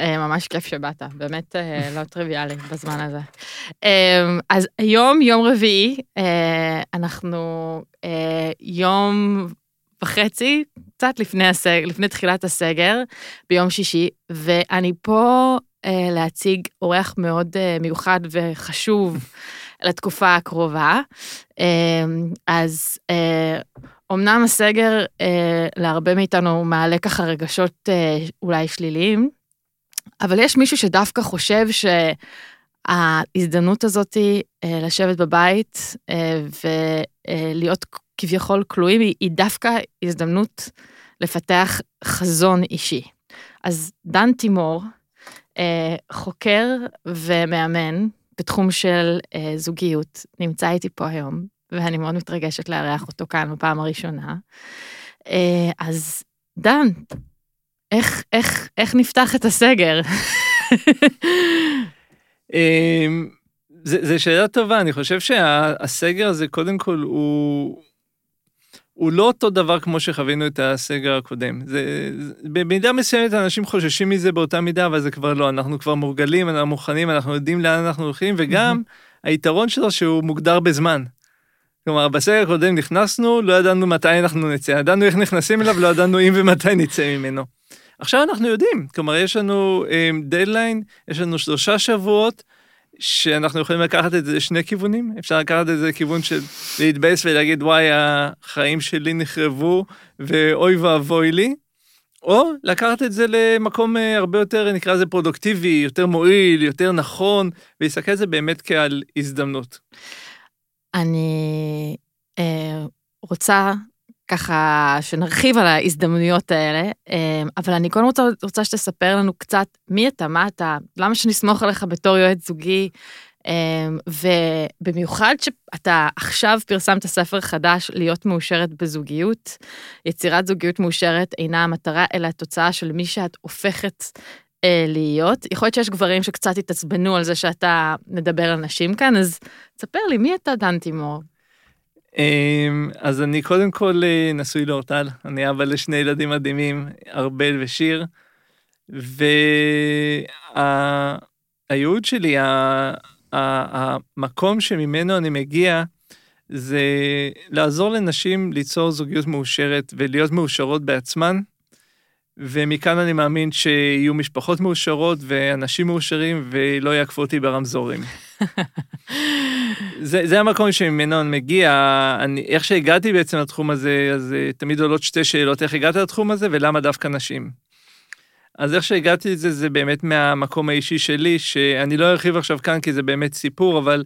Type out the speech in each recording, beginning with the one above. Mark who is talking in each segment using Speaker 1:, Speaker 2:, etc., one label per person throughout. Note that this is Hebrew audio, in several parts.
Speaker 1: אה, ממש כיף שבאת, באמת אה, לא טריוויאלי בזמן הזה. אה, אז היום, יום רביעי, אנחנו יום וחצי, קצת לפני, הסג, לפני תחילת הסגר, ביום שישי, ואני פה להציג אורח מאוד מיוחד וחשוב לתקופה הקרובה. אז אמנם הסגר להרבה מאיתנו מעלה ככה רגשות אולי שליליים, אבל יש מישהו שדווקא חושב שההזדמנות הזאת אה, לשבת בבית אה, ולהיות כביכול כלואים היא דווקא הזדמנות לפתח חזון אישי. אז דן תימור, אה, חוקר ומאמן בתחום של זוגיות, נמצא איתי פה היום, ואני מאוד מתרגשת לארח אותו כאן בפעם הראשונה. אז דן, איך, איך, איך נפתח את הסגר?
Speaker 2: אמ, זו שאלה טובה, אני חושב שהסגר הזה קודם כל הוא, הוא לא אותו דבר כמו שחווינו את הסגר הקודם. זה, במידה מסוימת אנשים חוששים מזה באותה מידה, אבל זה כבר לא, אנחנו כבר מורגלים, אנחנו מוכנים, אנחנו יודעים לאן אנחנו הולכים, וגם היתרון שלו שהוא מוגדר בזמן. כלומר, בסגר הקודם נכנסנו, לא ידענו מתי אנחנו נצא, ידענו איך נכנסים אליו, לא ידענו אם ומתי נצא ממנו. עכשיו אנחנו יודעים, כלומר יש לנו דדליין, um, יש לנו שלושה שבועות, שאנחנו יכולים לקחת את זה לשני כיוונים, אפשר לקחת את זה לכיוון של להתבאס ולהגיד וואי החיים שלי נחרבו ואוי ואבוי לי, או לקחת את זה למקום אה, הרבה יותר נקרא לזה פרודוקטיבי, יותר מועיל, יותר נכון, ולהסתכל על זה באמת כעל הזדמנות.
Speaker 1: אני אה, רוצה ככה שנרחיב על ההזדמנויות האלה, אמ, אבל אני קודם רוצה, רוצה שתספר לנו קצת מי אתה, מה אתה, למה שנסמוך עליך בתור יועץ זוגי, אמ, ובמיוחד שאתה עכשיו פרסמת ספר חדש, להיות מאושרת בזוגיות. יצירת זוגיות מאושרת אינה המטרה, אלא התוצאה של מי שאת הופכת אה, להיות. יכול להיות שיש גברים שקצת התעצבנו על זה שאתה מדבר על נשים כאן, אז תספר לי, מי אתה דן תימור?
Speaker 2: אמ, אז אני קודם כל אה, נשוי לאורטל, אני אבא לשני ילדים מדהימים, ארבל ושיר, והייעוד שלי, המקום שממנו אני מגיע, זה לעזור לנשים ליצור זוגיות מאושרת ולהיות מאושרות בעצמן, ומכאן אני מאמין שיהיו משפחות מאושרות ואנשים מאושרים ולא יעקפו אותי ברמזורים. זה, זה המקום שממנו אני מגיע, אני, איך שהגעתי בעצם לתחום הזה, אז uh, תמיד עולות שתי שאלות, איך הגעת לתחום הזה ולמה דווקא נשים. אז איך שהגעתי לזה, זה באמת מהמקום האישי שלי, שאני לא ארחיב עכשיו כאן כי זה באמת סיפור, אבל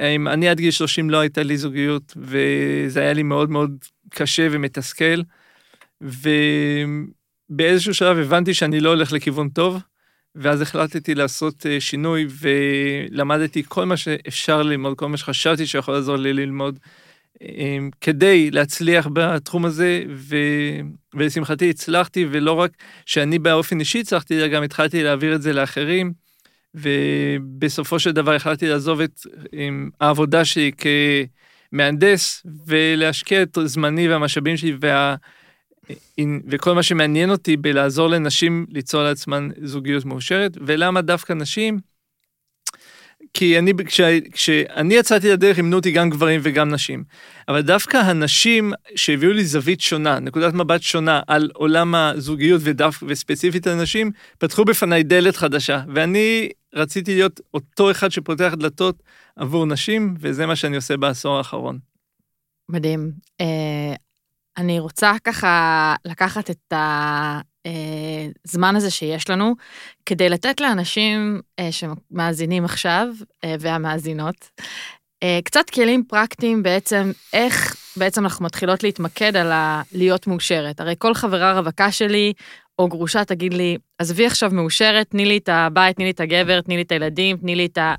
Speaker 2: אם אני עד גיל 30 לא הייתה לי זוגיות, וזה היה לי מאוד מאוד קשה ומתסכל, ובאיזשהו שלב הבנתי שאני לא הולך לכיוון טוב, ואז החלטתי לעשות אה, שינוי ולמדתי כל מה שאפשר ללמוד, כל מה שחשבתי שיכול לעזור לי ללמוד, אה, כדי להצליח בתחום הזה, ו... ולשמחתי הצלחתי, ולא רק שאני באופן אישי הצלחתי, אלא גם התחלתי להעביר את זה לאחרים, ובסופו של דבר החלטתי לעזוב את העבודה שלי כמהנדס, ולהשקיע את זמני והמשאבים שלי וה... וכל מה שמעניין אותי בלעזור לנשים ליצור לעצמן זוגיות מאושרת, ולמה דווקא נשים? כי אני, כש, כשאני יצאתי לדרך, אימנו אותי גם גברים וגם נשים. אבל דווקא הנשים שהביאו לי זווית שונה, נקודת מבט שונה על עולם הזוגיות ודף, וספציפית הנשים, פתחו בפניי דלת חדשה. ואני רציתי להיות אותו אחד שפותח דלתות עבור נשים, וזה מה שאני עושה בעשור האחרון.
Speaker 1: מדהים. אני רוצה ככה לקחת את הזמן הזה שיש לנו, כדי לתת לאנשים אה, שמאזינים עכשיו, אה, והמאזינות, אה, קצת כלים פרקטיים בעצם, איך בעצם אנחנו מתחילות להתמקד על ה- להיות מאושרת. הרי כל חברה רווקה שלי, או גרושה תגיד לי, עזבי עכשיו מאושרת, תני לי את הבית, תני לי את הגבר, תני לי את הילדים, תני לי את ה...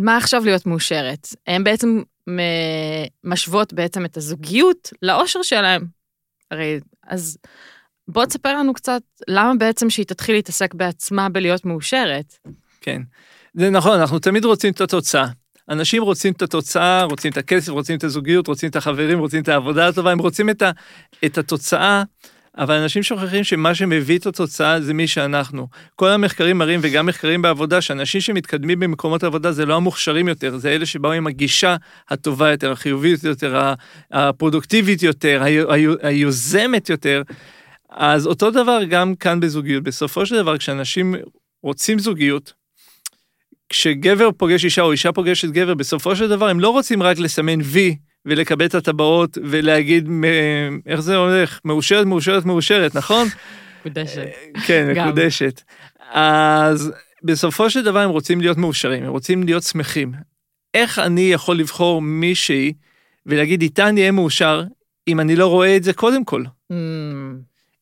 Speaker 1: מה עכשיו להיות מאושרת? הם בעצם משוות בעצם את הזוגיות לאושר שלהם. הרי, אז בוא תספר לנו קצת למה בעצם שהיא תתחיל להתעסק בעצמה בלהיות מאושרת.
Speaker 2: כן, זה נכון, אנחנו תמיד רוצים את התוצאה. אנשים רוצים את התוצאה, רוצים את הכסף, רוצים את הזוגיות, רוצים את החברים, רוצים את העבודה הטובה, הם רוצים את, ה, את התוצאה, אבל אנשים שוכחים שמה שמביא את התוצאה זה מי שאנחנו. כל המחקרים מראים, וגם מחקרים בעבודה, שאנשים שמתקדמים במקומות עבודה זה לא המוכשרים יותר, זה אלה שבאו עם הגישה הטובה יותר, החיובית יותר, הפרודוקטיבית יותר, היוזמת יותר. אז אותו דבר גם כאן בזוגיות. בסופו של דבר, כשאנשים רוצים זוגיות, כשגבר פוגש אישה או אישה פוגשת גבר, בסופו של דבר הם לא רוצים רק לסמן וי ולקבל את הטבעות ולהגיד איך זה הולך, מאושרת, מאושרת, מאושרת, נכון?
Speaker 1: מקודשת.
Speaker 2: כן, מקודשת. אז בסופו של דבר הם רוצים להיות מאושרים, הם רוצים להיות שמחים. איך אני יכול לבחור מישהי ולהגיד איתה אני אהיה מאושר, אם אני לא רואה את זה קודם כל? Mm.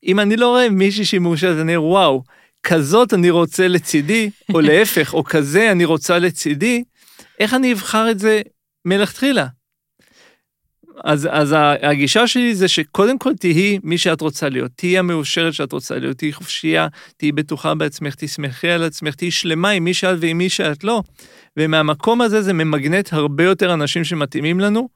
Speaker 2: אם אני לא רואה מישהי שהיא מאושרת, אני אומר, וואו, כזאת אני רוצה לצידי, או להפך, או כזה אני רוצה לצידי, איך אני אבחר את זה מלכתחילה? אז, אז הגישה שלי זה שקודם כל תהיי מי שאת רוצה להיות, תהיי המאושרת שאת רוצה להיות, תהיי חופשייה, תהיי בטוחה בעצמך, תשמחי על עצמך, תהיי שלמה עם מי שאת ועם מי שאת לא. ומהמקום הזה זה ממגנט הרבה יותר אנשים שמתאימים לנו,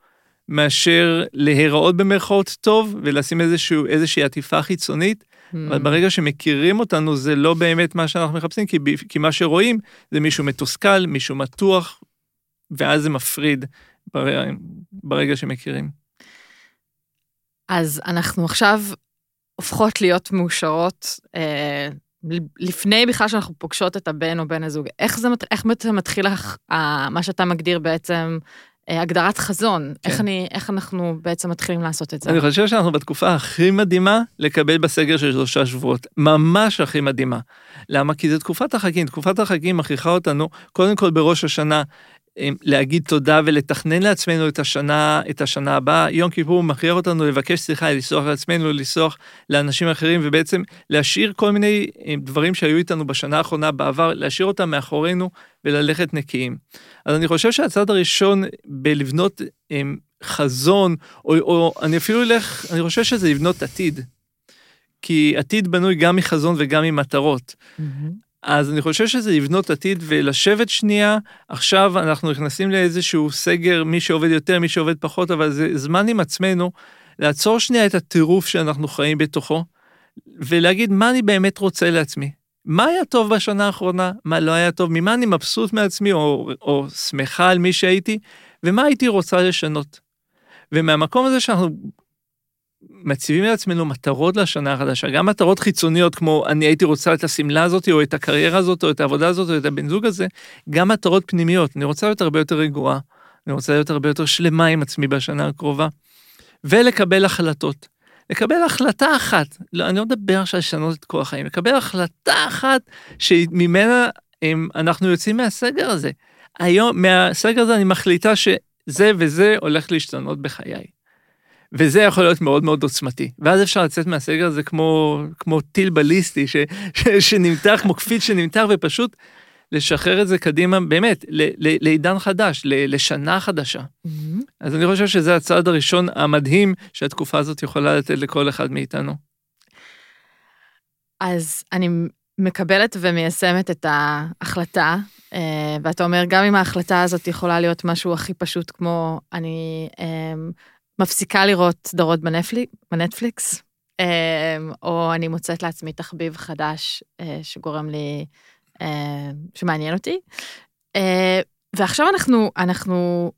Speaker 2: מאשר להיראות במרכאות טוב ולשים איזשהו, איזושהי עטיפה חיצונית. Mm. אבל ברגע שמכירים אותנו זה לא באמת מה שאנחנו מחפשים, כי, כי מה שרואים זה מישהו מתוסכל, מישהו מתוח, ואז זה מפריד. ברגע שמכירים.
Speaker 1: אז אנחנו עכשיו הופכות להיות מאושרות אה, לפני בכלל שאנחנו פוגשות את הבן או בן הזוג. איך זה, איך זה מתחיל לך, אה, מה שאתה מגדיר בעצם אה, הגדרת חזון, כן. איך, אני, איך אנחנו בעצם מתחילים לעשות את זה?
Speaker 2: אני חושב שאנחנו בתקופה הכי מדהימה לקבל בסגר של שלושה שבועות, ממש הכי מדהימה. למה? כי זו תקופת החגים, תקופת החגים מכריחה אותנו, קודם כל בראש השנה, להגיד תודה ולתכנן לעצמנו את השנה, את השנה הבאה. יום כיפור מכריח אותנו לבקש סליחה, לסלוח לעצמנו, לסלוח לאנשים אחרים, ובעצם להשאיר כל מיני דברים שהיו איתנו בשנה האחרונה בעבר, להשאיר אותם מאחורינו וללכת נקיים. אז אני חושב שהצעד הראשון בלבנות חזון, או, או אני אפילו אלך, אני חושב שזה לבנות עתיד. כי עתיד בנוי גם מחזון וגם ממטרות. Mm-hmm. אז אני חושב שזה לבנות עתיד ולשבת שנייה, עכשיו אנחנו נכנסים לאיזשהו סגר, מי שעובד יותר, מי שעובד פחות, אבל זה זמן עם עצמנו, לעצור שנייה את הטירוף שאנחנו חיים בתוכו, ולהגיד מה אני באמת רוצה לעצמי. מה היה טוב בשנה האחרונה, מה לא היה טוב, ממה אני מבסוט מעצמי או, או שמחה על מי שהייתי, ומה הייתי רוצה לשנות. ומהמקום הזה שאנחנו מציבים לעצמנו מטרות לשנה החדשה, גם מטרות חיצוניות כמו אני הייתי רוצה את השמלה הזאת או את הקריירה הזאת או את העבודה הזאת או את הבן זוג הזה, גם מטרות פנימיות, אני רוצה להיות הרבה יותר רגועה, אני רוצה להיות הרבה יותר שלמה עם עצמי בשנה הקרובה, ולקבל החלטות. לקבל החלטה אחת, לא, אני לא מדבר עכשיו לשנות את כל החיים, לקבל החלטה אחת שממנה הם, אנחנו יוצאים מהסגר הזה. היום, מהסגר הזה אני מחליטה שזה וזה הולך להשתנות בחיי. וזה יכול להיות מאוד מאוד עוצמתי. ואז אפשר לצאת מהסגר הזה כמו, כמו טיל בליסטי ש, ש, שנמתח, כמו קפיץ שנמתח, ופשוט לשחרר את זה קדימה, באמת, ל, ל, לעידן חדש, ל, לשנה חדשה. Mm-hmm. אז אני חושב שזה הצעד הראשון המדהים שהתקופה הזאת יכולה לתת לכל אחד מאיתנו.
Speaker 1: אז אני מקבלת ומיישמת את ההחלטה, אה, ואתה אומר, גם אם ההחלטה הזאת יכולה להיות משהו הכי פשוט כמו אני אה, מפסיקה לראות סדרות בנטפליק, בנטפליקס, אמ, או אני מוצאת לעצמי תחביב חדש אה, שגורם לי, אה, שמעניין אותי. אה, ועכשיו אנחנו, אנחנו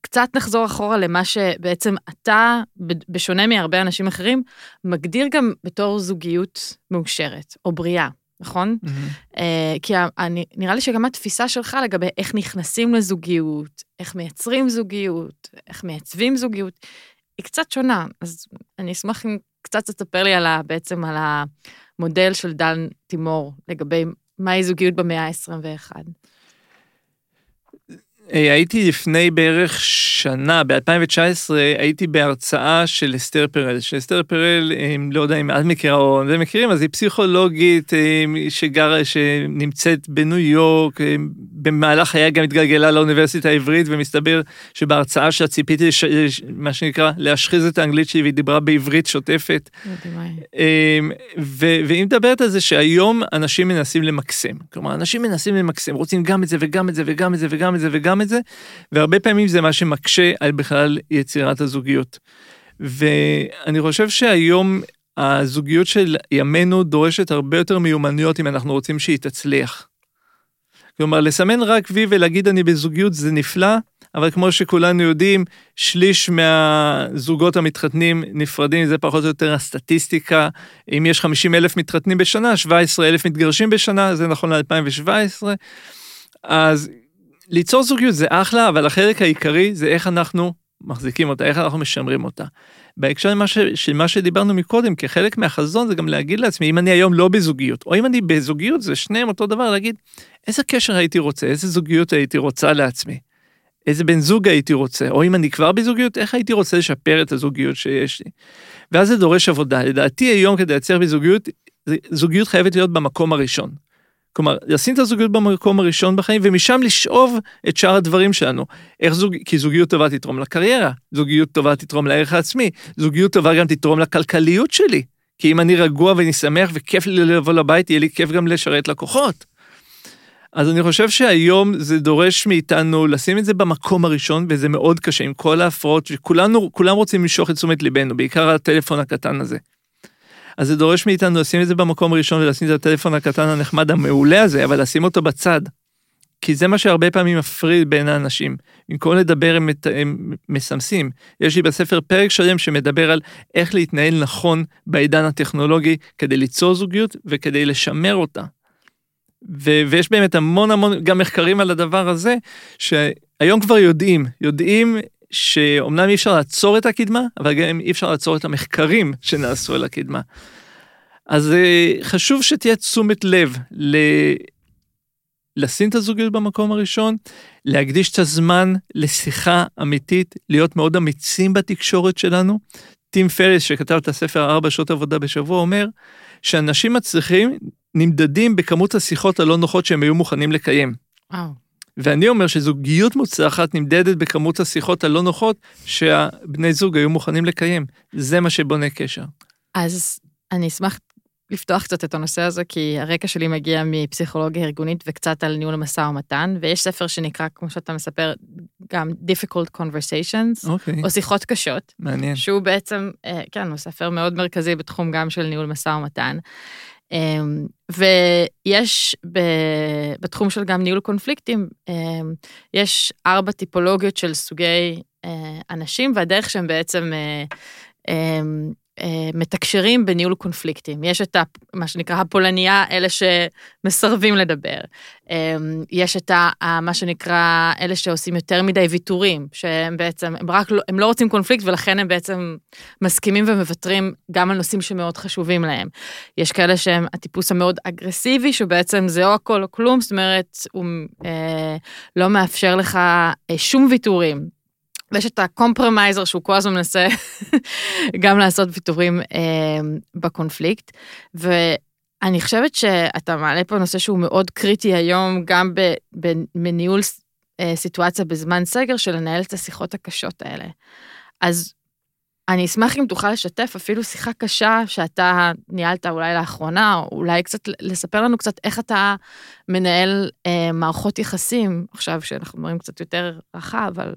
Speaker 1: קצת נחזור אחורה למה שבעצם אתה, בשונה מהרבה אנשים אחרים, מגדיר גם בתור זוגיות מאושרת, או בריאה. נכון? Mm-hmm. Uh, כי אני, נראה לי שגם התפיסה שלך לגבי איך נכנסים לזוגיות, איך מייצרים זוגיות, איך מייצבים זוגיות, היא קצת שונה. אז אני אשמח אם קצת תספר לי על ה, בעצם על המודל של דן תימור לגבי מהי זוגיות במאה ה-21.
Speaker 2: אה, הייתי לפני בערך שנה, ב-2019, הייתי בהרצאה של אסתר פרל, שאסתר פרל, לא יודע אם את מכירה או אתם מכירים, אז היא פסיכולוגית שגרה, שנמצאת בניו יורק, במהלך חייה גם התגלגלה לאוניברסיטה העברית, ומסתבר שבהרצאה שלה ציפיתי, לש, מה שנקרא, להשחיז את האנגלית שלי, והיא דיברה בעברית שוטפת. והיא מדברת על זה שהיום אנשים מנסים למקסם. כלומר, אנשים מנסים למקסם, רוצים גם את זה וגם את זה וגם את זה וגם את זה וגם את זה, והרבה פעמים זה מה שמקשה על בכלל יצירת הזוגיות. ואני חושב שהיום הזוגיות של ימינו דורשת הרבה יותר מיומנויות אם אנחנו רוצים שהיא תצליח. כלומר, לסמן רק וי ולהגיד אני בזוגיות זה נפלא, אבל כמו שכולנו יודעים, שליש מהזוגות המתחתנים נפרדים, זה פחות או יותר הסטטיסטיקה. אם יש 50 אלף מתחתנים בשנה, 17 אלף מתגרשים בשנה, זה נכון ל-2017. אז ליצור זוגיות זה אחלה, אבל החלק העיקרי זה איך אנחנו מחזיקים אותה, איך אנחנו משמרים אותה. בהקשר של מה שדיברנו מקודם, כחלק מהחזון זה גם להגיד לעצמי, אם אני היום לא בזוגיות, או אם אני בזוגיות, זה שניהם אותו דבר, להגיד, איזה קשר הייתי רוצה, איזה זוגיות הייתי רוצה לעצמי, איזה בן זוג הייתי רוצה, או אם אני כבר בזוגיות, איך הייתי רוצה לשפר את הזוגיות שיש לי. ואז זה דורש עבודה. לדעתי היום כדי לייצר בזוגיות, זוגיות חייבת להיות במקום הראשון. כלומר, לשים את הזוגיות במקום הראשון בחיים, ומשם לשאוב את שאר הדברים שלנו. איך זוג... כי זוגיות טובה תתרום לקריירה, זוגיות טובה תתרום לערך העצמי, זוגיות טובה גם תתרום לכלכליות שלי. כי אם אני רגוע ואני שמח וכיף לי לבוא לבית, יהיה לי כיף גם לשרת לקוחות. אז אני חושב שהיום זה דורש מאיתנו לשים את זה במקום הראשון, וזה מאוד קשה עם כל ההפרעות, וכולנו, כולם רוצים למשוך את תשומת ליבנו, בעיקר הטלפון הקטן הזה. אז זה דורש מאיתנו לשים את זה במקום הראשון ולשים את הטלפון הקטן הנחמד המעולה הזה, אבל לשים אותו בצד. כי זה מה שהרבה פעמים מפריד בין האנשים. במקום לדבר הם, הם מסמסים. יש לי בספר פרק שלם שמדבר על איך להתנהל נכון בעידן הטכנולוגי כדי ליצור זוגיות וכדי לשמר אותה. ו- ויש באמת המון המון גם מחקרים על הדבר הזה, שהיום כבר יודעים, יודעים שאומנם אי אפשר לעצור את הקדמה, אבל גם אי אפשר לעצור את המחקרים שנעשו על הקדמה. אז אה, חשוב שתהיה תשומת לב ל... לשים את הזוגיות במקום הראשון, להקדיש את הזמן לשיחה אמיתית, להיות מאוד אמיצים בתקשורת שלנו. טים פריס, שכתב את הספר ארבע שעות עבודה בשבוע, אומר שאנשים מצליחים נמדדים בכמות השיחות הלא נוחות שהם היו מוכנים לקיים. וואו. ואני אומר שזוגיות מוצלחת נמדדת בכמות השיחות הלא נוחות שהבני זוג היו מוכנים לקיים. זה מה שבונה קשר.
Speaker 1: אז אני אשמח לפתוח קצת את הנושא הזה, כי הרקע שלי מגיע מפסיכולוגיה ארגונית וקצת על ניהול המשא ומתן, ויש ספר שנקרא, כמו שאתה מספר, גם Difficult Conversations, okay. אוקיי. או שיחות קשות.
Speaker 2: מעניין.
Speaker 1: שהוא בעצם, אה, כן, הוא ספר מאוד מרכזי בתחום גם של ניהול משא ומתן. אמ, ויש בתחום של גם ניהול קונפליקטים, אמ, יש ארבע טיפולוגיות של סוגי אה, אנשים, והדרך שהם בעצם אה, אמ, מתקשרים בניהול קונפליקטים. יש את ה, מה שנקרא הפולניה, אלה שמסרבים לדבר. אה, יש את ה, מה שנקרא אלה שעושים יותר מדי ויתורים, שהם בעצם, הם רק, לא, הם לא רוצים קונפליקט ולכן הם בעצם מסכימים ומוותרים גם על נושאים שמאוד חשובים להם. יש כאלה שהם הטיפוס המאוד אגרסיבי, שבעצם זה או הכל או כלום, זאת אומרת, הוא אה, לא מאפשר לך אה, שום ויתורים. ויש את ה compromiser שהוא כל הזמן מנסה גם לעשות ויתורים אה, בקונפליקט. ואני חושבת שאתה מעלה פה נושא שהוא מאוד קריטי היום, גם בניהול אה, סיטואציה בזמן סגר, של לנהל את השיחות הקשות האלה. אז אני אשמח אם תוכל לשתף אפילו שיחה קשה שאתה ניהלת אולי לאחרונה, או אולי קצת לספר לנו קצת איך אתה מנהל אה, מערכות יחסים, עכשיו שאנחנו מדברים קצת יותר רחב, אבל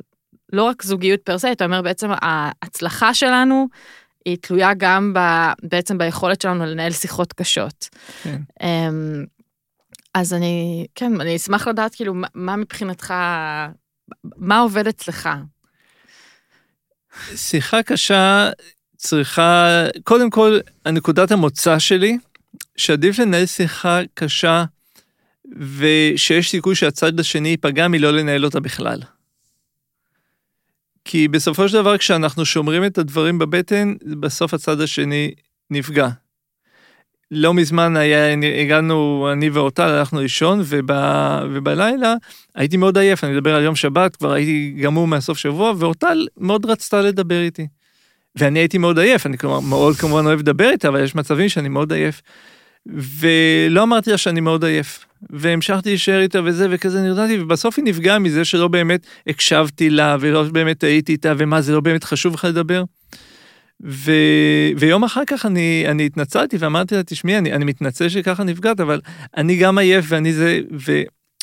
Speaker 1: לא רק זוגיות פר אתה אומר בעצם ההצלחה שלנו היא תלויה גם ב, בעצם ביכולת שלנו לנהל שיחות קשות. כן. אמ, אז אני, כן, אני אשמח לדעת כאילו מה מבחינתך, מה עובד אצלך?
Speaker 2: שיחה קשה צריכה, קודם כל, הנקודת המוצא שלי, שעדיף לנהל שיחה קשה ושיש סיכוי שהצד השני ייפגע מלא לנהל אותה בכלל. כי בסופו של דבר כשאנחנו שומרים את הדברים בבטן, בסוף הצד השני נפגע. לא מזמן היה, הגענו, אני ואורטל, הלכנו לישון, וב, ובלילה הייתי מאוד עייף, אני מדבר על יום שבת, כבר הייתי גמור מהסוף שבוע, ואורטל מאוד רצתה לדבר איתי. ואני הייתי מאוד עייף, אני כלומר מאוד כמובן אוהב לדבר איתה, אבל יש מצבים שאני מאוד עייף. ולא אמרתי לה שאני מאוד עייף. והמשכתי להישאר איתה וזה וכזה נרדמתי ובסוף היא נפגעה מזה שלא באמת הקשבתי לה ולא באמת הייתי איתה ומה זה לא באמת חשוב לך לדבר. ו... ויום אחר כך אני, אני התנצלתי ואמרתי לה תשמעי אני, אני מתנצל שככה נפגעת אבל אני גם עייף ואני זה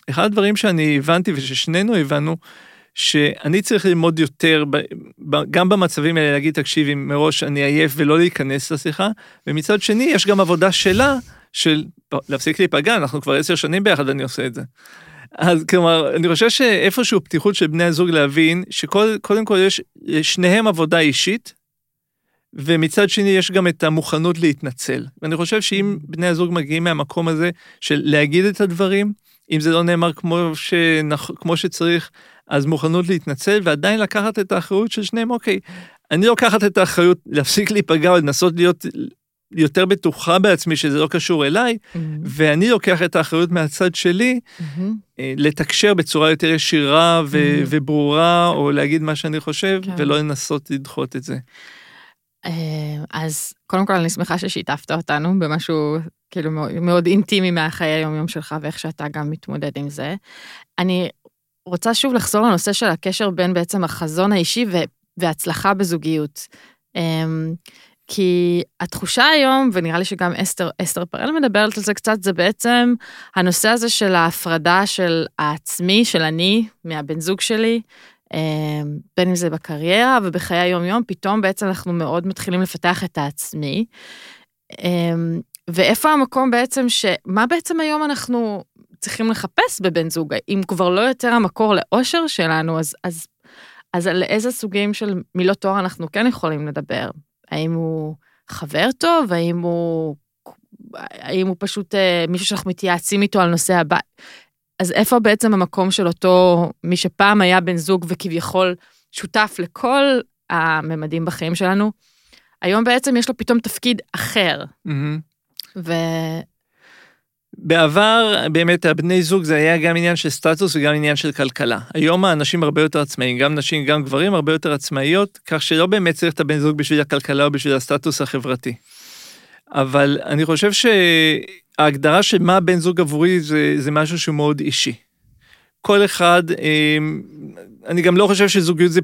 Speaker 2: ואחד הדברים שאני הבנתי וששנינו הבנו שאני צריך ללמוד יותר, גם במצבים האלה להגיד, תקשיבי, מראש אני עייף ולא להיכנס לשיחה, ומצד שני, יש גם עבודה שלה, של להפסיק להיפגע, אנחנו כבר עשר שנים ביחד אני עושה את זה. אז כלומר, אני חושב שאיפשהו פתיחות של בני הזוג להבין שקודם כל יש שניהם עבודה אישית, ומצד שני יש גם את המוכנות להתנצל. ואני חושב שאם בני הזוג מגיעים מהמקום הזה של להגיד את הדברים, אם זה לא נאמר כמו, שנח, כמו שצריך, אז מוכנות להתנצל ועדיין לקחת את האחריות של שניהם, אוקיי, אני לוקחת את האחריות להפסיק להיפגע או לנסות להיות יותר בטוחה בעצמי שזה לא קשור אליי, mm-hmm. ואני לוקח את האחריות מהצד שלי mm-hmm. לתקשר בצורה יותר ישירה ו- mm-hmm. וברורה, או להגיד מה שאני חושב, כן. ולא לנסות לדחות את זה.
Speaker 1: אה, אז קודם כל אני שמחה ששיתפת אותנו במשהו כאילו מאוד, מאוד אינטימי מהחיי היומיום שלך ואיך שאתה גם מתמודד עם זה. אני רוצה שוב לחזור לנושא של הקשר בין בעצם החזון האישי והצלחה בזוגיות. כי התחושה היום, ונראה לי שגם אסתר, אסתר פרל מדברת על זה קצת, זה בעצם הנושא הזה של ההפרדה של העצמי, של אני, מהבן זוג שלי, אמ, בין אם זה בקריירה ובחיי היום-יום, פתאום בעצם אנחנו מאוד מתחילים לפתח את העצמי. אמ, ואיפה המקום בעצם ש... מה בעצם היום אנחנו צריכים לחפש בבן זוג? אם כבר לא יותר המקור לאושר שלנו, אז, אז, אז על איזה סוגים של מילות תואר אנחנו כן יכולים לדבר? האם הוא חבר טוב? האם הוא, האם הוא פשוט אה, מישהו שאנחנו מתייעצים איתו על נושא הבית? אז איפה בעצם המקום של אותו מי שפעם היה בן זוג וכביכול שותף לכל הממדים בחיים שלנו, היום בעצם יש לו פתאום תפקיד אחר. Mm-hmm. ו...
Speaker 2: בעבר באמת הבני זוג זה היה גם עניין של סטטוס וגם עניין של כלכלה. היום האנשים הרבה יותר עצמאיים, גם נשים גם גברים הרבה יותר עצמאיות, כך שלא באמת צריך את הבן זוג בשביל הכלכלה או בשביל הסטטוס החברתי. אבל אני חושב שההגדרה של מה בן זוג עבורי זה, זה משהו שהוא מאוד אישי. כל אחד, אה, אני גם לא חושב שזוגיות זה,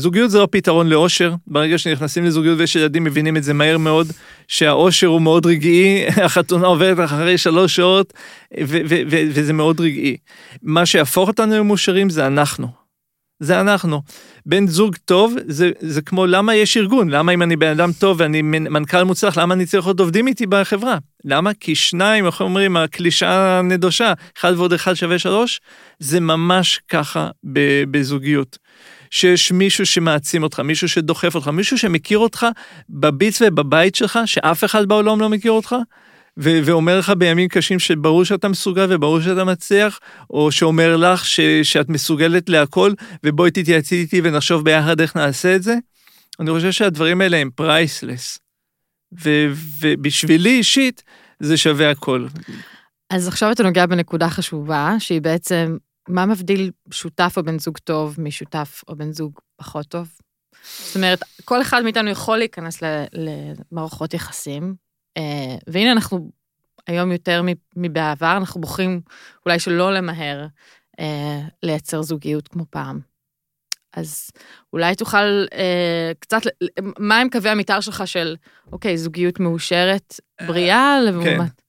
Speaker 2: זוגיות זה לא פתרון לאושר, ברגע שנכנסים לזוגיות ויש ילדים מבינים את זה מהר מאוד, שהאושר הוא מאוד רגעי, החתונה עוברת אחרי שלוש שעות, וזה מאוד רגעי. מה שיהפוך אותנו למאושרים זה אנחנו. זה אנחנו. בן זוג טוב זה, זה כמו למה יש ארגון, למה אם אני בן אדם טוב ואני מנכ"ל מוצלח, למה אני צריך עוד עובדים איתי בחברה? למה? כי שניים, איך אומרים, הקלישאה הנדושה, אחד ועוד אחד שווה שלוש, זה ממש ככה בזוגיות. שיש מישהו שמעצים אותך, מישהו שדוחף אותך, מישהו שמכיר אותך בביץ ובבית שלך, שאף אחד בעולם לא מכיר אותך, ו- ואומר לך בימים קשים שברור שאתה מסוגל וברור שאתה מצליח, או שאומר לך ש- שאת מסוגלת להכל, ובואי תתייעצי איתי ונחשוב ביחד איך נעשה את זה. אני חושב שהדברים האלה הם פרייסלס. ו- ובשבילי אישית, זה שווה הכל.
Speaker 1: אז עכשיו אתה נוגע בנקודה חשובה, שהיא בעצם מה מבדיל שותף או בן זוג טוב משותף או בן זוג פחות טוב? זאת אומרת, כל אחד מאיתנו יכול להיכנס למערכות יחסים, אה, והנה אנחנו היום יותר מבעבר, אנחנו בוחרים אולי שלא למהר אה, לייצר זוגיות כמו פעם. אז אולי תוכל אה, קצת, מה הם קווי המתאר שלך של, אוקיי, זוגיות מאושרת, בריאה, לעומת...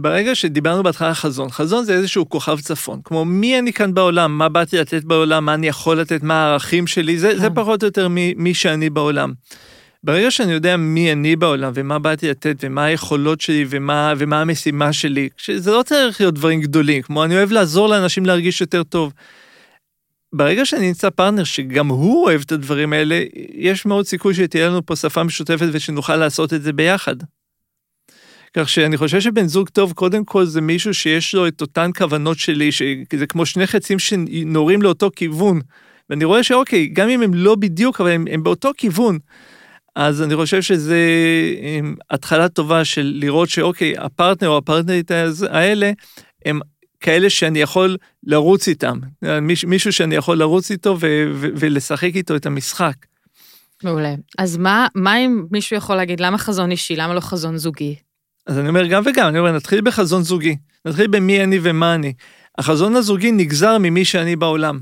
Speaker 2: ברגע שדיברנו בהתחלה על חזון, חזון זה איזשהו כוכב צפון, כמו מי אני כאן בעולם, מה באתי לתת בעולם, מה אני יכול לתת, מה הערכים שלי, זה, זה כן. פחות או יותר מי, מי שאני בעולם. ברגע שאני יודע מי אני בעולם ומה באתי לתת ומה היכולות שלי ומה, ומה המשימה שלי, שזה לא צריך להיות דברים גדולים, כמו אני אוהב לעזור לאנשים להרגיש יותר טוב. ברגע שאני נמצא פרטנר שגם הוא אוהב את הדברים האלה, יש מאוד סיכוי שתהיה לנו פה שפה משותפת ושנוכל לעשות את זה ביחד. כך שאני חושב שבן זוג טוב, קודם כל זה מישהו שיש לו את אותן כוונות שלי, שזה כמו שני חצים שנורים לאותו כיוון. ואני רואה שאוקיי, גם אם הם לא בדיוק, אבל הם, הם באותו כיוון. אז אני חושב שזה התחלה טובה של לראות שאוקיי, הפרטנר או הפרטנרית האלה, הם כאלה שאני יכול לרוץ איתם. מישהו שאני יכול לרוץ איתו ולשחק איתו את המשחק.
Speaker 1: מעולה. אז מה, מה אם מישהו יכול להגיד, למה חזון אישי, למה לא חזון זוגי?
Speaker 2: אז אני אומר גם וגם, אני אומר, נתחיל בחזון זוגי, נתחיל במי אני ומה אני. החזון הזוגי נגזר ממי שאני בעולם.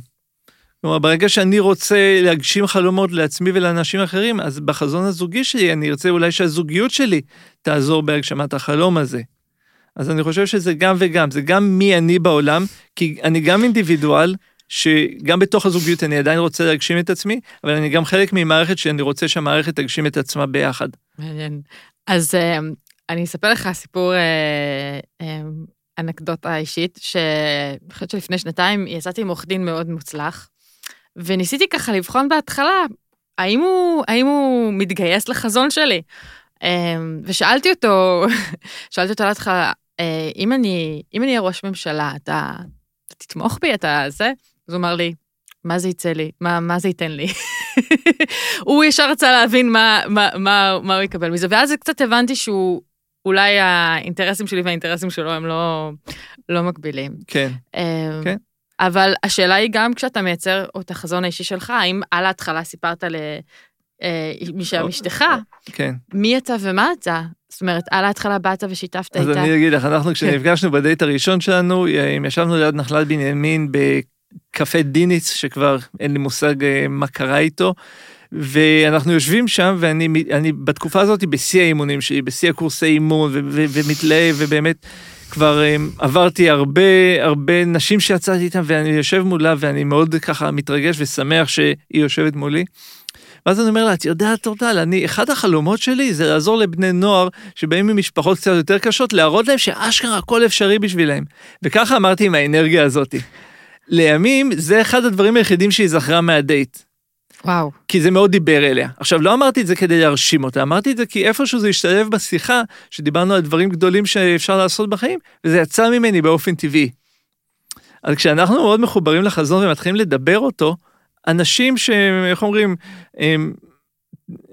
Speaker 2: כלומר, ברגע שאני רוצה להגשים חלומות לעצמי ולאנשים אחרים, אז בחזון הזוגי שלי אני ארצה אולי שהזוגיות שלי תעזור בהגשמת החלום הזה. אז אני חושב שזה גם וגם, זה גם מי אני בעולם, כי אני גם אינדיבידואל, שגם בתוך הזוגיות אני עדיין רוצה להגשים את עצמי, אבל אני גם חלק ממערכת שאני רוצה שהמערכת תגשים את עצמה ביחד.
Speaker 1: מעניין. אז אה, אני אספר לך סיפור, אה, אה, אנקדוטה אישית, שאני חושבת שלפני שנתיים יצאתי עם עורך דין מאוד מוצלח, וניסיתי ככה לבחון בהתחלה, האם הוא, האם הוא מתגייס לחזון שלי? ושאלתי אותו, שאלתי אותו להתחלה, אני, אם אני אהיה ראש ממשלה, אתה, אתה תתמוך בי, אתה זה? אז הוא אמר לי, מה זה יצא לי? מה, מה זה ייתן לי? הוא ישר רצה להבין מה, מה, מה, מה הוא יקבל מזה, ואז קצת הבנתי שהוא, אולי האינטרסים שלי והאינטרסים שלו הם לא, לא מקבילים.
Speaker 2: כן,
Speaker 1: אמ,
Speaker 2: כן.
Speaker 1: אבל השאלה היא גם כשאתה מייצר את החזון האישי שלך, האם על ההתחלה סיפרת למי שהיה אשתך,
Speaker 2: כן.
Speaker 1: מי אתה ומה אתה? זאת אומרת, על ההתחלה באת ושיתפת
Speaker 2: אז
Speaker 1: איתה.
Speaker 2: אני אגיד לך, אנחנו כשנפגשנו בדייט הראשון שלנו, אה, ישבנו ליד נחלת בנימין בקפה דיניץ, שכבר אין לי מושג אה, מה קרה איתו. ואנחנו יושבים שם, ואני אני, בתקופה הזאת בשיא האימונים שלי, בשיא הקורסי אימון, ומתלהב, ובאמת כבר um, עברתי הרבה, הרבה נשים שיצאתי איתן, ואני יושב מולה, ואני מאוד ככה מתרגש ושמח שהיא יושבת מולי. ואז אני אומר לה, את יודעת, טורטל, אני, אחד החלומות שלי זה לעזור לבני נוער שבאים ממשפחות קצת יותר קשות, להראות להם שאשכרה הכל אפשרי בשבילם. וככה אמרתי עם האנרגיה הזאת. לימים, זה אחד הדברים היחידים שהיא זכרה מהדייט.
Speaker 1: וואו.
Speaker 2: כי זה מאוד דיבר אליה. עכשיו, לא אמרתי את זה כדי להרשים אותה, אמרתי את זה כי איפשהו זה השתלב בשיחה, שדיברנו על דברים גדולים שאפשר לעשות בחיים, וזה יצא ממני באופן טבעי. אז כשאנחנו מאוד מחוברים לחזון ומתחילים לדבר אותו, אנשים שהם, איך אומרים, הם,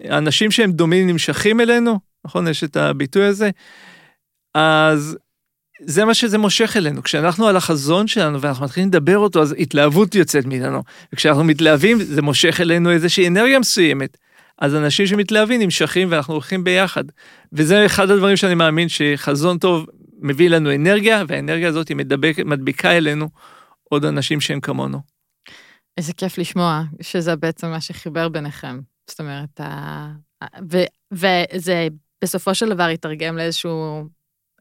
Speaker 2: אנשים שהם דומים נמשכים אלינו, נכון? יש את הביטוי הזה. אז זה מה שזה מושך אלינו. כשאנחנו על החזון שלנו ואנחנו מתחילים לדבר אותו, אז התלהבות יוצאת מאיתנו. וכשאנחנו מתלהבים, זה מושך אלינו איזושהי אנרגיה מסוימת. אז אנשים שמתלהבים נמשכים ואנחנו הולכים ביחד. וזה אחד הדברים שאני מאמין שחזון טוב מביא לנו אנרגיה, והאנרגיה הזאת היא מדבק, מדביקה אלינו עוד אנשים שהם כמונו.
Speaker 1: איזה כיף לשמוע שזה בעצם מה שחיבר ביניכם. זאת אומרת, ה... ו... וזה בסופו של דבר יתרגם לאיזשהו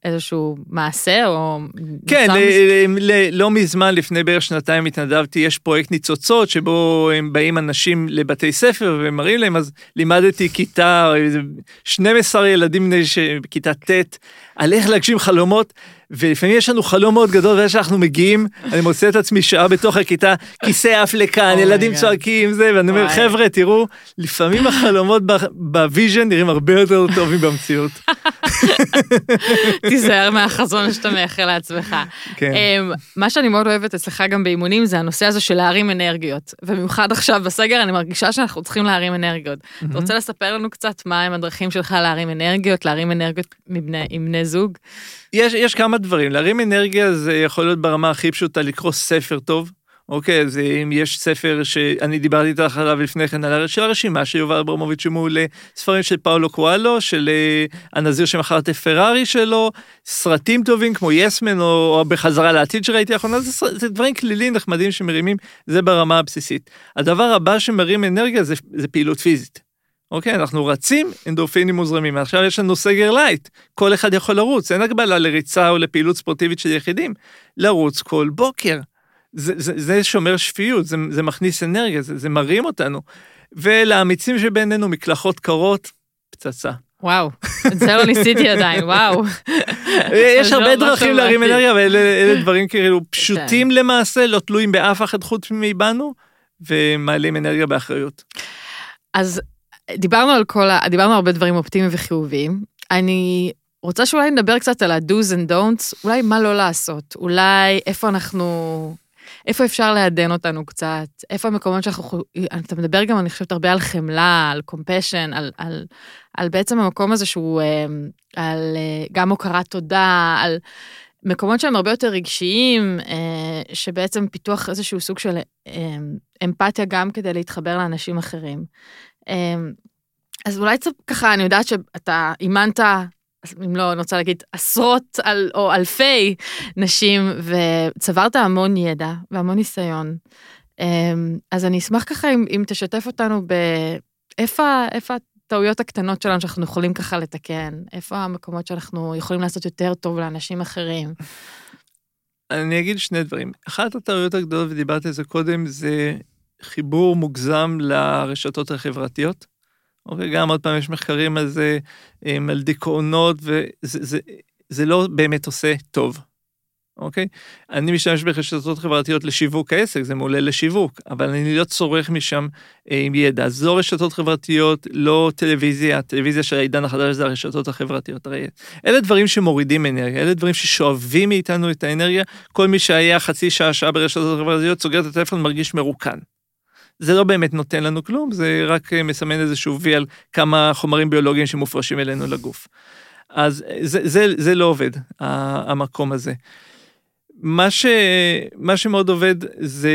Speaker 1: איזשהו מעשה או...
Speaker 2: כן, ל- ל- לא מזמן, לפני בערך שנתיים התנדבתי, יש פרויקט ניצוצות, שבו הם באים אנשים לבתי ספר ומראים להם, אז לימדתי כיתה, 12 ילדים בכיתה ט', על איך להגשים חלומות, ולפעמים יש לנו חלום מאוד גדול, ואיך שאנחנו מגיעים, אני מוצא את עצמי שעה בתוך הכיתה, כיסא עף לכאן, oh ילדים צועקים זה, ואני אומר, חבר'ה, תראו, לפעמים החלומות ב vision נראים הרבה יותר טובים במציאות.
Speaker 1: תיזהר מהחזון שאתה מייחל לעצמך.
Speaker 2: כן.
Speaker 1: אמ, מה שאני מאוד אוהבת אצלך גם באימונים, זה הנושא הזה של להרים אנרגיות. ובמיוחד עכשיו בסגר, אני מרגישה שאנחנו צריכים להרים אנרגיות. אתה רוצה לספר לנו קצת מהם הדרכים שלך להרים אנרגיות, להרים אנרגיות עם בני זוג?
Speaker 2: יש, יש כמה דברים, להרים אנרגיה זה יכול להיות ברמה הכי פשוטה לקרוא ספר טוב. אוקיי, אז אם יש ספר שאני דיברתי איתך עליו לפני כן, על של הרשימה של יובל אברמוביץ' שהוא מעולה, ספרים של פאולו קואלו, של אה, הנזיר שמכר את הפרארי שלו, סרטים טובים כמו Yes Man או, או בחזרה לעתיד שראיתי לאחרונה, זה, זה דברים קלילים נחמדים שמרימים, זה ברמה הבסיסית. הדבר הבא שמרים אנרגיה זה, זה פעילות פיזית. אוקיי, אנחנו רצים, אנדורפינים מוזרמים. עכשיו יש לנו סגר לייט, כל אחד יכול לרוץ, אין הגבלה לריצה או לפעילות ספורטיבית של יחידים. לרוץ כל בוקר. זה, זה, זה שומר שפיות, זה, זה מכניס אנרגיה, זה, זה מרים אותנו. ולאמיצים שבינינו, מקלחות קרות, פצצה.
Speaker 1: וואו, את זה לא ניסיתי עדיין, וואו.
Speaker 2: יש הרבה לא דרכים להרים אנרגיה, ואלה דברים כאילו פשוטים כן. למעשה, לא תלויים באף אחד חוץ מבנו, ומעלים אנרגיה באחריות.
Speaker 1: אז דיברנו על כל ה... דיברנו על הרבה דברים אופטימיים וחיוביים. אני רוצה שאולי נדבר קצת על ה-do's and don'ts, אולי מה לא לעשות, אולי איפה אנחנו... איפה אפשר לעדן אותנו קצת? איפה המקומות שאנחנו... אתה מדבר גם, אני חושבת, הרבה על חמלה, על compassion, על, על, על בעצם המקום הזה שהוא... אה, על אה, גם הוקרת תודה, על מקומות שהם הרבה יותר רגשיים, אה, שבעצם פיתוח איזשהו סוג של אמפתיה גם כדי להתחבר לאנשים אחרים. אמ, אז אולי קצת ככה, אני יודעת שאתה אימנת, אם לא, אני רוצה להגיד עשרות על, או אלפי נשים, וצברת המון ידע והמון ניסיון. אמ, אז אני אשמח ככה אם, אם תשתף אותנו באיפה איפה הטעויות הקטנות שלנו שאנחנו יכולים ככה לתקן, איפה המקומות שאנחנו יכולים לעשות יותר טוב לאנשים אחרים.
Speaker 2: אני אגיד שני דברים. אחת הטעויות הגדולות, ודיברתי על זה קודם, זה חיבור מוגזם לרשתות החברתיות. אוקיי, גם עוד פעם יש מחקרים על זה, על דיכאונות, וזה זה, זה לא באמת עושה טוב. אוקיי? אני משתמש ברשתות חברתיות לשיווק העסק, זה מעולה לשיווק, אבל אני לא צורך משם אה, עם ידע. אז לא רשתות חברתיות, לא טלוויזיה, הטלוויזיה של העידן החדש זה הרשתות החברתיות. הרי אלה דברים שמורידים אנרגיה, אלה דברים ששואבים מאיתנו את האנרגיה. כל מי שהיה חצי שעה, שעה ברשתות חברתיות, סוגר את הטלפון, מרגיש מרוקן. זה לא באמת נותן לנו כלום, זה רק אה, מסמן איזשהו וי על כמה חומרים ביולוגיים שמופרשים אלינו לגוף. אז זה, זה, זה לא עובד, המקום הזה. מה, ש, מה שמאוד עובד זה,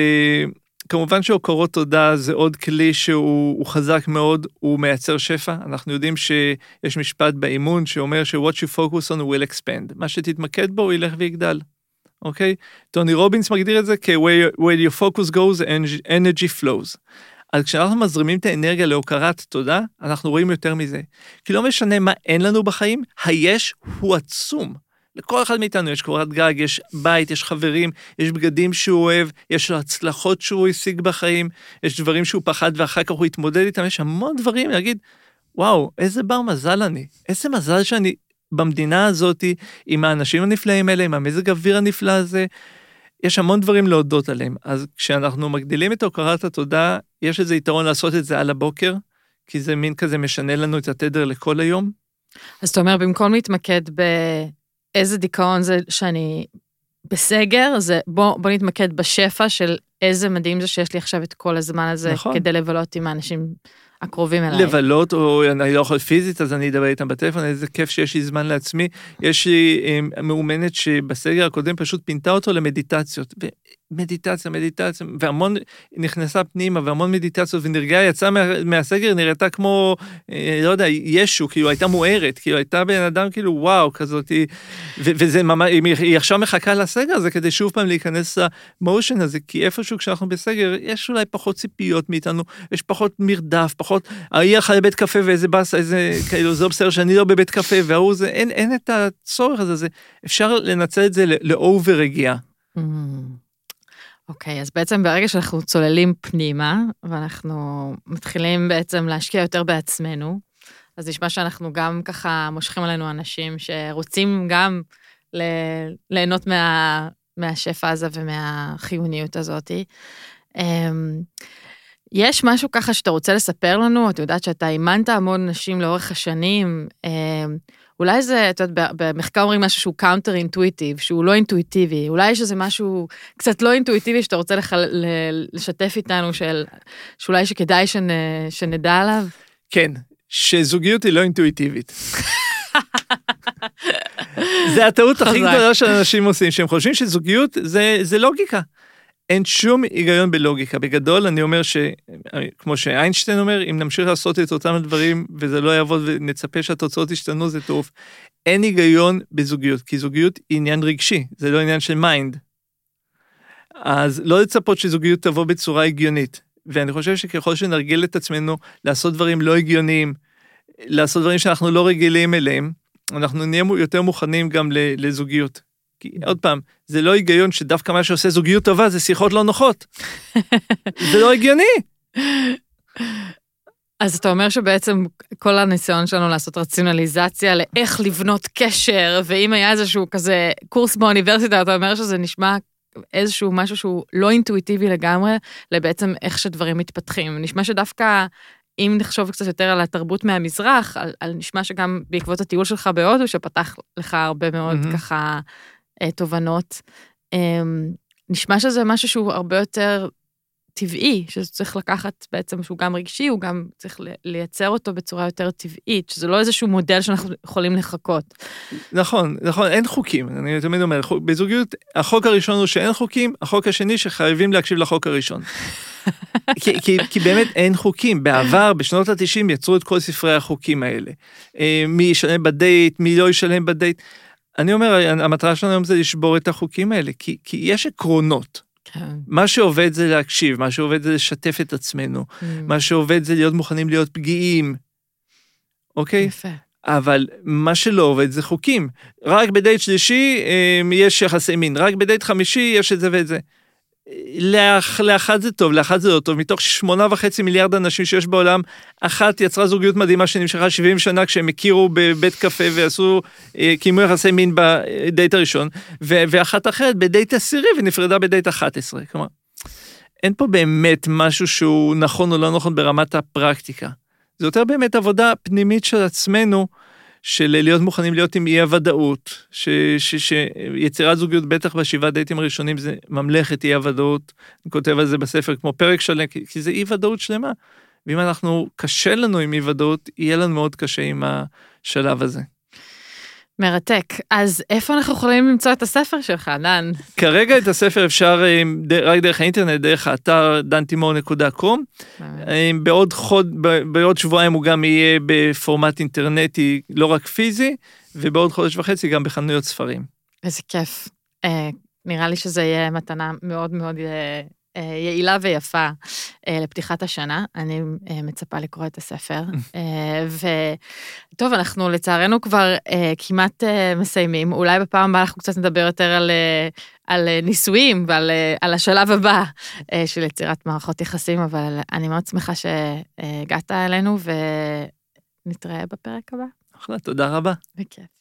Speaker 2: כמובן שהוקרות תודה זה עוד כלי שהוא חזק מאוד, הוא מייצר שפע. אנחנו יודעים שיש משפט באימון שאומר ש-what you focus on will expand. מה שתתמקד בו הוא ילך ויגדל. אוקיי? טוני רובינס מגדיר את זה כ-where your focus goes, energy flows. אז כשאנחנו מזרימים את האנרגיה להוקרת תודה, אנחנו רואים יותר מזה. כי לא משנה מה אין לנו בחיים, היש הוא עצום. לכל אחד מאיתנו יש קורת גג, יש בית, יש חברים, יש בגדים שהוא אוהב, יש לו הצלחות שהוא השיג בחיים, יש דברים שהוא פחד ואחר כך הוא התמודד איתם, יש המון דברים להגיד, וואו, איזה בר מזל אני, איזה מזל שאני במדינה הזאת, עם האנשים הנפלאים האלה, עם המזג האוויר הנפלא הזה, יש המון דברים להודות עליהם. אז כשאנחנו מגדילים את הוקרת התודה, יש איזה יתרון לעשות את זה על הבוקר, כי זה מין כזה משנה לנו את התדר לכל היום.
Speaker 1: אז אתה אומר, במקום להתמקד ב... איזה דיכאון זה שאני בסגר, זה בוא, בוא נתמקד בשפע של איזה מדהים זה שיש לי עכשיו את כל הזמן הזה, נכון. כדי לבלות עם האנשים הקרובים אליי.
Speaker 2: לבלות, או אני לא יכול פיזית, אז אני אדבר איתם בטלפון, איזה כיף שיש לי זמן לעצמי. יש לי אה, מאומנת שבסגר הקודם פשוט פינתה אותו למדיטציות. מדיטציה, מדיטציה, והמון, נכנסה פנימה והמון מדיטציות ונרגעה, יצאה מה, מהסגר, נראתה כמו, אה, לא יודע, ישו, כאילו הייתה מוארת, כאילו הייתה בן אדם כאילו וואו כזאת, ו, וזה ממש, היא עכשיו מחכה לסגר הזה כדי שוב פעם להיכנס למושן הזה, כי איפשהו כשאנחנו בסגר, יש אולי פחות ציפיות מאיתנו, יש פחות מרדף, פחות, ההיא הלכה לבית קפה ואיזה באסה, איזה, כאילו זה בסדר שאני לא בבית קפה, וההוא זה, אין, אין את הצורך הזה, זה, אפשר לנצל את זה לאובר רגיעה. Mm.
Speaker 1: אוקיי, okay, אז בעצם ברגע שאנחנו צוללים פנימה, ואנחנו מתחילים בעצם להשקיע יותר בעצמנו, אז נשמע שאנחנו גם ככה מושכים עלינו אנשים שרוצים גם ליהנות מה, מהשפע הזה ומהחיוניות הזאת. אמ, יש משהו ככה שאתה רוצה לספר לנו? את יודעת שאתה אימנת המון נשים לאורך השנים. אולי זה, את יודעת, במחקר אומרים משהו שהוא counter intuitive, שהוא לא אינטואיטיבי, אולי יש איזה משהו קצת לא אינטואיטיבי שאתה רוצה לח... לשתף איתנו, של... שאולי שכדאי שנ... שנדע עליו?
Speaker 2: כן, שזוגיות היא לא אינטואיטיבית. זה הטעות הכי גדולה שאנשים עושים, שהם חושבים שזוגיות זה, זה לוגיקה. אין שום היגיון בלוגיקה. בגדול, אני אומר ש... כמו שאיינשטיין אומר, אם נמשיך לעשות את אותם הדברים וזה לא יעבוד ונצפה שהתוצאות ישתנו, זה טוב. אין היגיון בזוגיות, כי זוגיות היא עניין רגשי, זה לא עניין של mind. אז לא לצפות שזוגיות תבוא בצורה הגיונית. ואני חושב שככל שנרגיל את עצמנו לעשות דברים לא הגיוניים, לעשות דברים שאנחנו לא רגילים אליהם, אנחנו נהיה יותר מוכנים גם לזוגיות. כי עוד פעם, זה לא היגיון שדווקא מה שעושה זוגיות טובה זה שיחות לא נוחות. זה לא הגיוני.
Speaker 1: אז אתה אומר שבעצם כל הניסיון שלנו לעשות רציונליזציה לאיך לבנות קשר, ואם היה איזשהו כזה קורס באוניברסיטה, אתה אומר שזה נשמע איזשהו משהו שהוא לא אינטואיטיבי לגמרי, לבעצם איך שדברים מתפתחים. נשמע שדווקא אם נחשוב קצת יותר על התרבות מהמזרח, על, על נשמע שגם בעקבות הטיול שלך בהודו, שפתח לך הרבה מאוד mm-hmm. ככה תובנות. אה, נשמע שזה משהו שהוא הרבה יותר טבעי, שצריך לקחת בעצם, שהוא גם רגשי, הוא גם צריך לייצר אותו בצורה יותר טבעית, שזה לא איזשהו מודל שאנחנו יכולים לחכות.
Speaker 2: נכון, נכון, אין חוקים, אני תמיד אומר, בזוגיות, החוק הראשון הוא שאין חוקים, החוק השני שחייבים להקשיב לחוק הראשון. כי, כי, כי באמת אין חוקים. בעבר, בשנות ה-90, יצרו את כל ספרי החוקים האלה. אה, מי ישלם בדייט, מי לא ישלם בדייט. אני אומר, המטרה שלנו היום זה לשבור את החוקים האלה, כי, כי יש עקרונות. כן. מה שעובד זה להקשיב, מה שעובד זה לשתף את עצמנו, mm. מה שעובד זה להיות מוכנים להיות פגיעים, אוקיי? יפה. אבל מה שלא עובד זה חוקים. רק בדייט שלישי אה, יש יחסי מין, רק בדייט חמישי יש את זה ואת זה. לאח, לאחת זה טוב, לאחת זה לא טוב. מתוך שמונה וחצי מיליארד אנשים שיש בעולם, אחת יצרה זוגיות מדהימה שנמשכה 70 שנה כשהם הכירו בבית קפה ועשו, אה, קיימו יחסי מין בדייט הראשון, ו- ואחת אחרת בדייט עשירי ונפרדה בדייט 11. כלומר, אין פה באמת משהו שהוא נכון או לא נכון ברמת הפרקטיקה. זה יותר באמת עבודה פנימית של עצמנו, של להיות מוכנים להיות עם אי הוודאות, שיצירת זוגיות בטח בשבעה דייטים הראשונים זה ממלכת אי הוודאות, אני כותב על זה בספר כמו פרק שלם, כי זה אי ודאות שלמה. ואם אנחנו, קשה לנו עם אי ודאות, יהיה לנו מאוד קשה עם השלב הזה.
Speaker 1: מרתק. אז איפה אנחנו יכולים למצוא את הספר שלך, דן?
Speaker 2: כרגע את הספר אפשר אה, רק דרך האינטרנט, דרך האתר דנטימור.קום. אה, בעוד חוד, בעוד שבועיים הוא גם יהיה בפורמט אינטרנטי, לא רק פיזי, ובעוד חודש וחצי גם בחנויות ספרים.
Speaker 1: איזה כיף. אה, נראה לי שזה יהיה מתנה מאוד מאוד אה, יעילה ויפה אה, לפתיחת השנה. אני אה, מצפה לקרוא את הספר. וטוב, אנחנו לצערנו כבר כמעט מסיימים. אולי בפעם הבאה אנחנו קצת נדבר יותר על, על נישואים ועל על השלב הבא של יצירת מערכות יחסים, אבל אני מאוד שמחה שהגעת אלינו ונתראה בפרק הבא.
Speaker 2: אחלה, תודה רבה.
Speaker 1: בכיף.